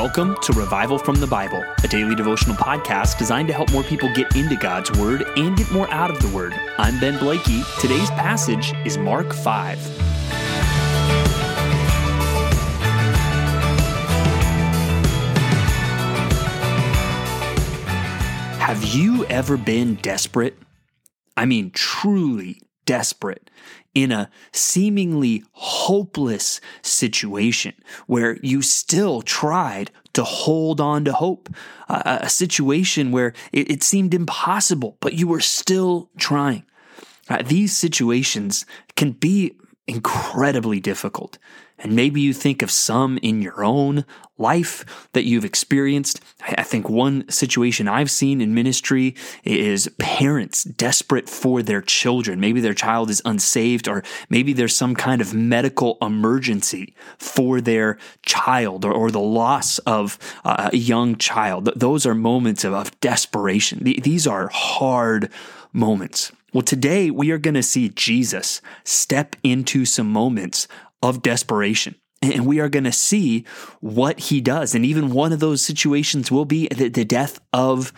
Welcome to Revival from the Bible, a daily devotional podcast designed to help more people get into God's Word and get more out of the Word. I'm Ben Blakey. Today's passage is Mark 5. Have you ever been desperate? I mean, truly desperate in a seemingly hopeless situation where you still tried to hold on to hope, a, a situation where it, it, seemed impossible, but you were still trying. Uh, these situations can be incredibly difficult. And maybe you think of some in your own life that you've experienced. I think one situation I've seen in ministry is parents desperate for their children. Maybe their child is unsaved, or maybe there's some kind of medical emergency for their child or, or the loss of uh, a young child. Those are moments of, of desperation. These are hard moments. Well, today we are going to see Jesus step into some moments of desperation. And we are going to see what he does. And even one of those situations will be the, the death of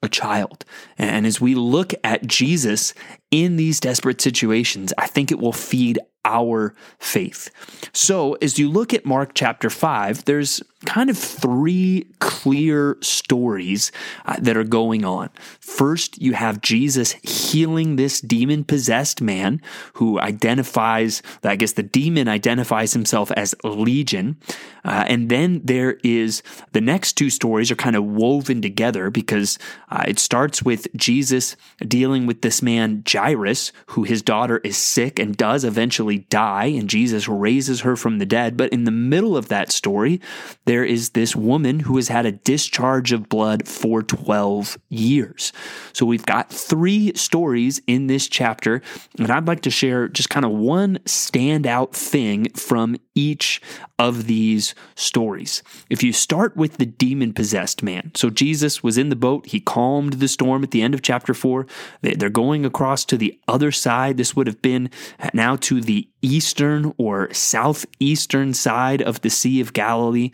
a child. And as we look at Jesus in these desperate situations, I think it will feed our faith. So, as you look at Mark chapter 5, there's kind of three clear stories uh, that are going on. First, you have Jesus healing this demon possessed man who identifies, I guess the demon identifies himself as Legion. Uh, and then there is the next two stories are kind of woven together because uh, it starts with Jesus dealing with this man, Jairus, who his daughter is sick and does eventually die, and Jesus raises her from the dead. But in the middle of that story, there is this woman who has had a discharge of blood for 12 years. So we've got three stories in this chapter, and I'd like to share just kind of one standout thing from each of these stories. If you start with the demon possessed man, so Jesus was in the boat, he calmed the storm at the end of chapter 4. They're going across to the other side. This would have been now to the eastern or southeastern side of the Sea of Galilee.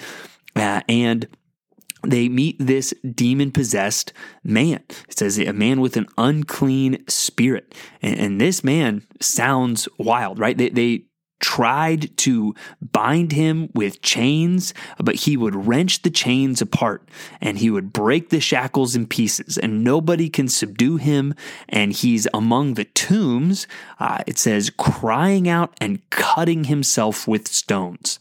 Uh, and they meet this demon possessed man. It says a man with an unclean spirit. And, and this man sounds wild, right? They, they tried to bind him with chains, but he would wrench the chains apart and he would break the shackles in pieces, and nobody can subdue him. And he's among the tombs, uh, it says, crying out and cutting himself with stones.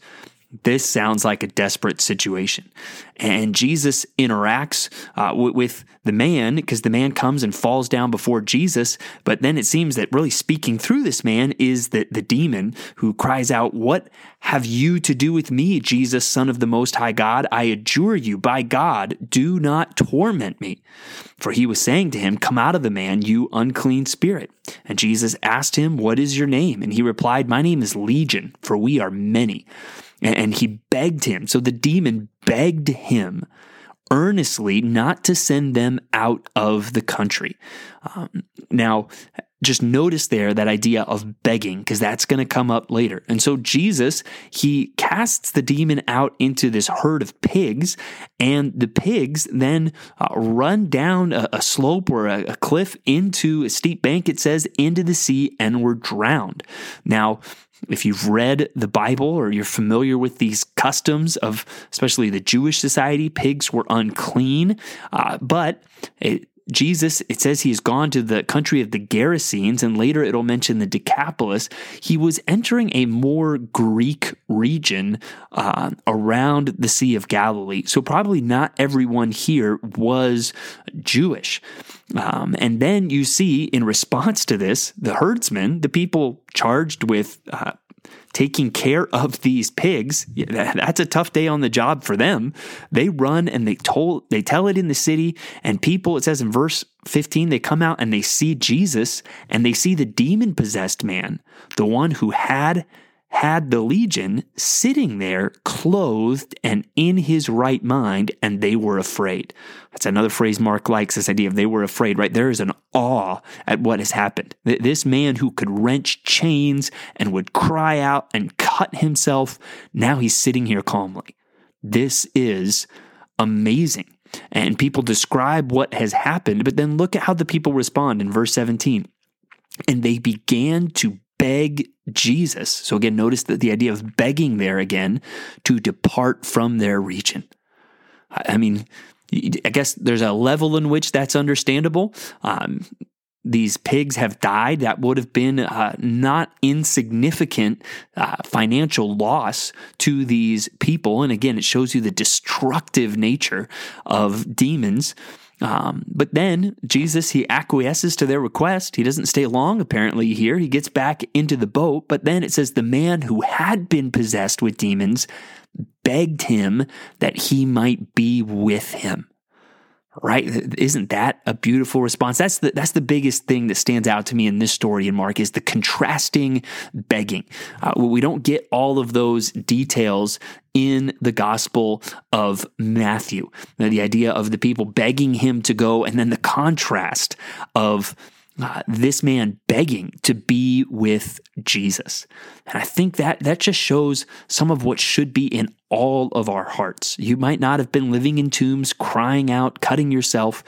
This sounds like a desperate situation. And Jesus interacts uh, w- with the man because the man comes and falls down before Jesus. But then it seems that really speaking through this man is the, the demon who cries out, What have you to do with me, Jesus, Son of the Most High God? I adjure you, by God, do not torment me. For he was saying to him, Come out of the man, you unclean spirit. And Jesus asked him, What is your name? And he replied, My name is Legion, for we are many and he begged him. So the demon begged him earnestly not to send them out of the country. Um, now, just notice there that idea of begging, because that's going to come up later. And so Jesus, he casts the demon out into this herd of pigs, and the pigs then uh, run down a, a slope or a, a, cliff into a steep bank, it says, into the sea and were drowned. Now, if you've read the Bible or you're familiar with these customs of especially the Jewish society, pigs were unclean. Uh, but it, Jesus, it says he has gone to the country of the Gerasenes, and later it'll mention the Decapolis. He was entering a more Greek region uh, around the Sea of Galilee. So, probably not everyone here was Jewish. Um, and then you see, in response to this, the herdsmen, the people charged with uh, taking care of these pigs. That's a tough day on the job for them. They run and they told they tell it in the city and people it says in verse 15 they come out and they see Jesus and they see the demon possessed man, the one who had had the legion sitting there clothed and in his right mind, and they were afraid. That's another phrase Mark likes this idea of they were afraid, right? There is an awe at what has happened. This man who could wrench chains and would cry out and cut himself, now he's sitting here calmly. This is amazing. And people describe what has happened, but then look at how the people respond in verse 17. And they began to beg Jesus. So again, notice that the idea of begging there again to depart from their region. I mean, I guess there's a level in which that's understandable. Um, these pigs have died, that would have been uh, not insignificant uh, financial loss to these people. And again, it shows you the destructive nature of demons. Um, but then Jesus, he acquiesces to their request. He doesn't stay long, apparently, here. He gets back into the boat. But then it says the man who had been possessed with demons begged him that he might be with him right? Isn't that a beautiful response? That's the that's the biggest thing that stands out to me in this story in mark is the contrasting begging. Uh, we don't get all of those details in the gospel of matthew. Now, the idea of the people begging him to go and then the contrast of uh, this man begging to be with Jesus. And I think that that just shows some of what should be in all of our hearts. You might not have been living in tombs, crying out, cutting yourself,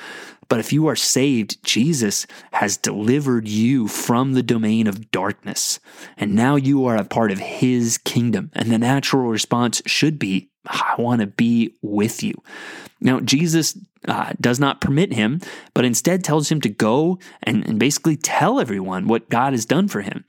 but if you are saved, Jesus has delivered you from the domain of darkness. And now you are a part of his kingdom. And the natural response should be, I want to be with you. Now, Jesus uh, does not permit him, but instead tells him to go and, and basically tell everyone what God has done for him.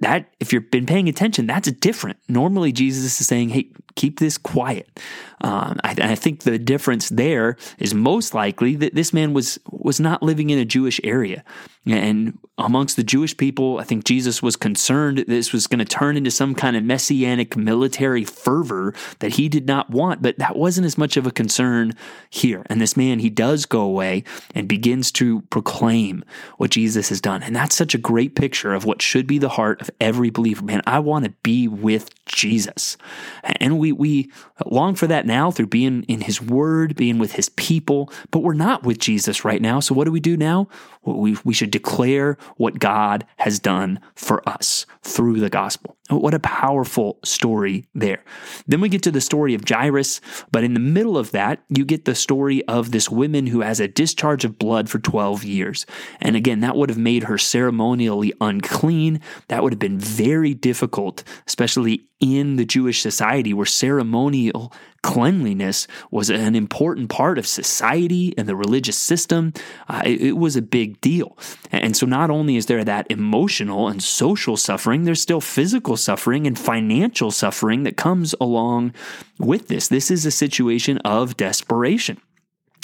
That if you've been paying attention that's different. Normally jesus is saying hey keep this quiet. Um, I, I, think the difference there is most likely that this man was was not living in a jewish area. And amongst the jewish people i think jesus was concerned this was going to turn into some kind of messianic military fervor that he did not want but that wasn't as much of a concern here and this man he does go away and begins to proclaim what jesus has done and that's such a great picture of what should be the heart of every believer. Man, I want to be with Jesus. And we, we long for that now through being in his word, being with his people, but we're not with Jesus right now. So what do we do now? We, we should declare what God has done for us through the gospel. What a powerful story there. Then we get to the story of Jairus, but in the middle of that, you get the story of this woman who has a discharge of blood for 12 years. And again, that would have made her ceremonially unclean. That would have been very difficult, especially in the Jewish society where ceremonial cleanliness was an important part of society and the religious system. Uh, it, it, was a big deal. And so not only is there that emotional and social suffering, there's still physical suffering and financial suffering that comes along with this. This is a situation of desperation.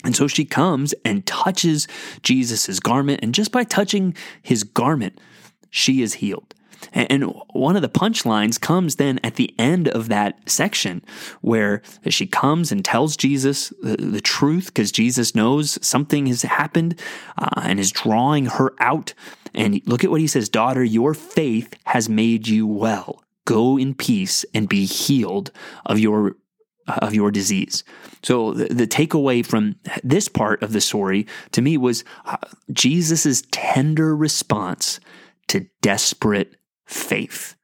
And so she comes and touches Jesus' garment, and just by touching his garment, she is healed. And one of the punchlines comes then at the end of that section where she comes and tells Jesus the, the truth because Jesus knows something has happened uh, and is drawing her out. And look at what he says Daughter, your faith has made you well. Go in peace and be healed of your of your disease. So the, the, takeaway from this part of the story to me was uh, Jesus' tender response to desperate faith.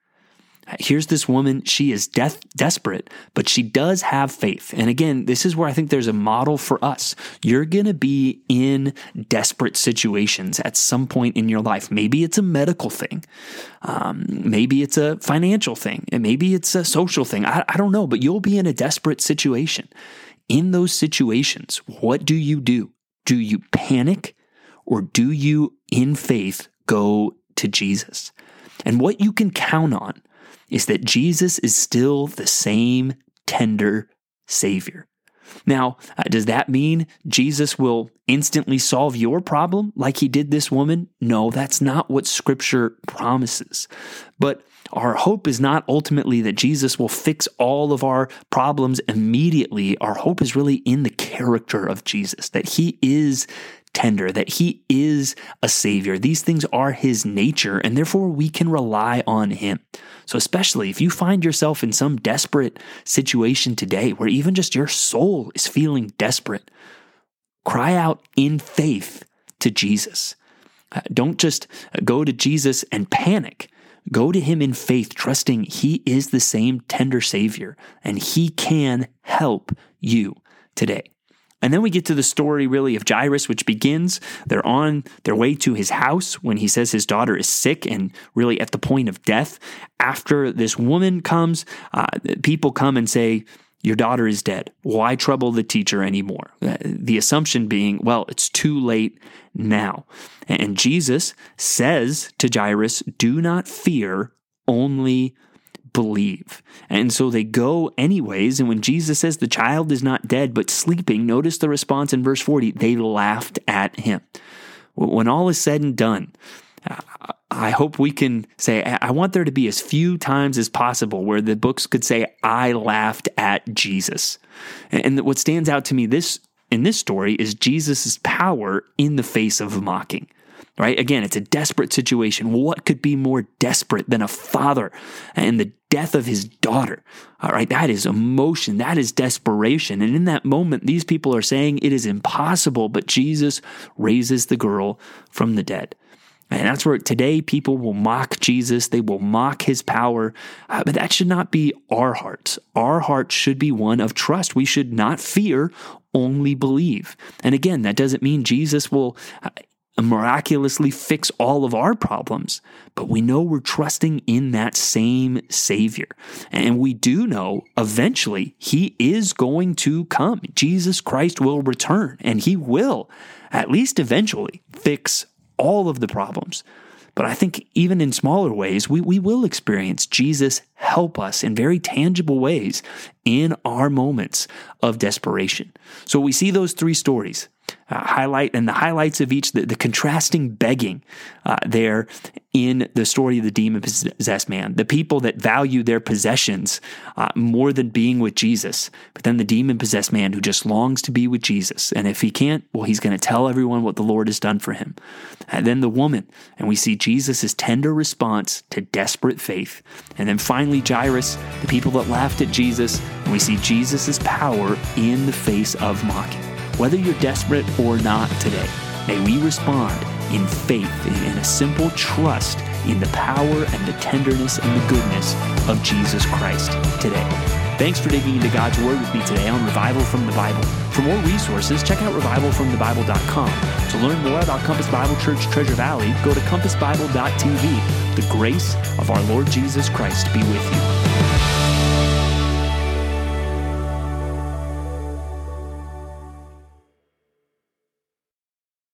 Here's this woman, she is death, desperate, but she does have faith. And again, this is where I think there's a model for us. You're going to be in desperate situations at some point in your life. Maybe it's a medical thing. Um, maybe it's a financial thing. And maybe it's a social thing. I, I don't know, but you'll be in a desperate situation. In those situations, what do you do? Do you panic or do you, in faith, go to Jesus? And what you can count on is that Jesus is still the same tender Savior. Now, uh, does that mean Jesus will instantly solve your problem like he did this woman? No, that's not what Scripture promises. But our hope is not ultimately that Jesus will fix all of our problems immediately. Our hope is really in the character of Jesus, that he is tender, that he is a savior. These things are his nature, and therefore we can rely on him. So, especially if you find yourself in some desperate situation today where even just your soul is feeling desperate, cry out in faith to Jesus. Uh, don't just go to Jesus and panic. Go to him in faith, trusting he is the same tender Savior and he can help you today. And then we get to the story really of Jairus, which begins. They're on their way to his house when he says his daughter is sick and really at the point of death. After this woman comes, uh, people come and say, Your daughter is dead. Why trouble the teacher anymore? Uh, the assumption being, Well, it's too late now. And Jesus says to Jairus, Do not fear, only believe. And so they go anyways. And when Jesus says the child is not dead but sleeping, notice the response in verse 40 they laughed at him. When all is said and done, I hope we can say, I want there to be as few times as possible where the books could say, I laughed at Jesus. And what stands out to me this in this story is Jesus' power in the face of mocking right? Again, it's a desperate situation. What could be more desperate than a father and the death of his daughter? All right, that is emotion, that is desperation. And in that moment, these people are saying it is impossible, but Jesus raises the girl from the dead. And that's where today people will mock Jesus. They will mock his power. Uh, but that should not be our hearts. Our heart should be one of trust. We should not fear, only believe. And again, that doesn't mean Jesus will uh, miraculously fix all of our problems, but we know we're trusting in that same Savior. And we do know eventually He is going to come. Jesus Christ will return, and He will, at least eventually, fix all of the problems. But I think even in smaller ways, we, we will experience Jesus help us in very tangible ways in our moments of desperation. So we see those three stories uh, highlight and the highlights of each, the, the contrasting begging uh, there in the story of the demon possessed man. The people that value their possessions uh, more than being with Jesus, but then the demon possessed man who just longs to be with Jesus. And if he can't, well, he's going to tell everyone what the Lord has done for him. And then the woman, and we see Jesus' tender response to desperate faith. And then finally, Jairus, the people that laughed at Jesus, and we see Jesus' power in the face of mocking. Whether you're desperate or not today, may we respond in faith, and in a simple trust in the power and the tenderness and the goodness of Jesus Christ today. Thanks for digging into God's Word with me today on Revival from the Bible. For more resources, check out revivalfromthebible.com. To learn more about Compass Bible Church Treasure Valley, go to compassbible.tv. The grace of our Lord Jesus Christ be with you.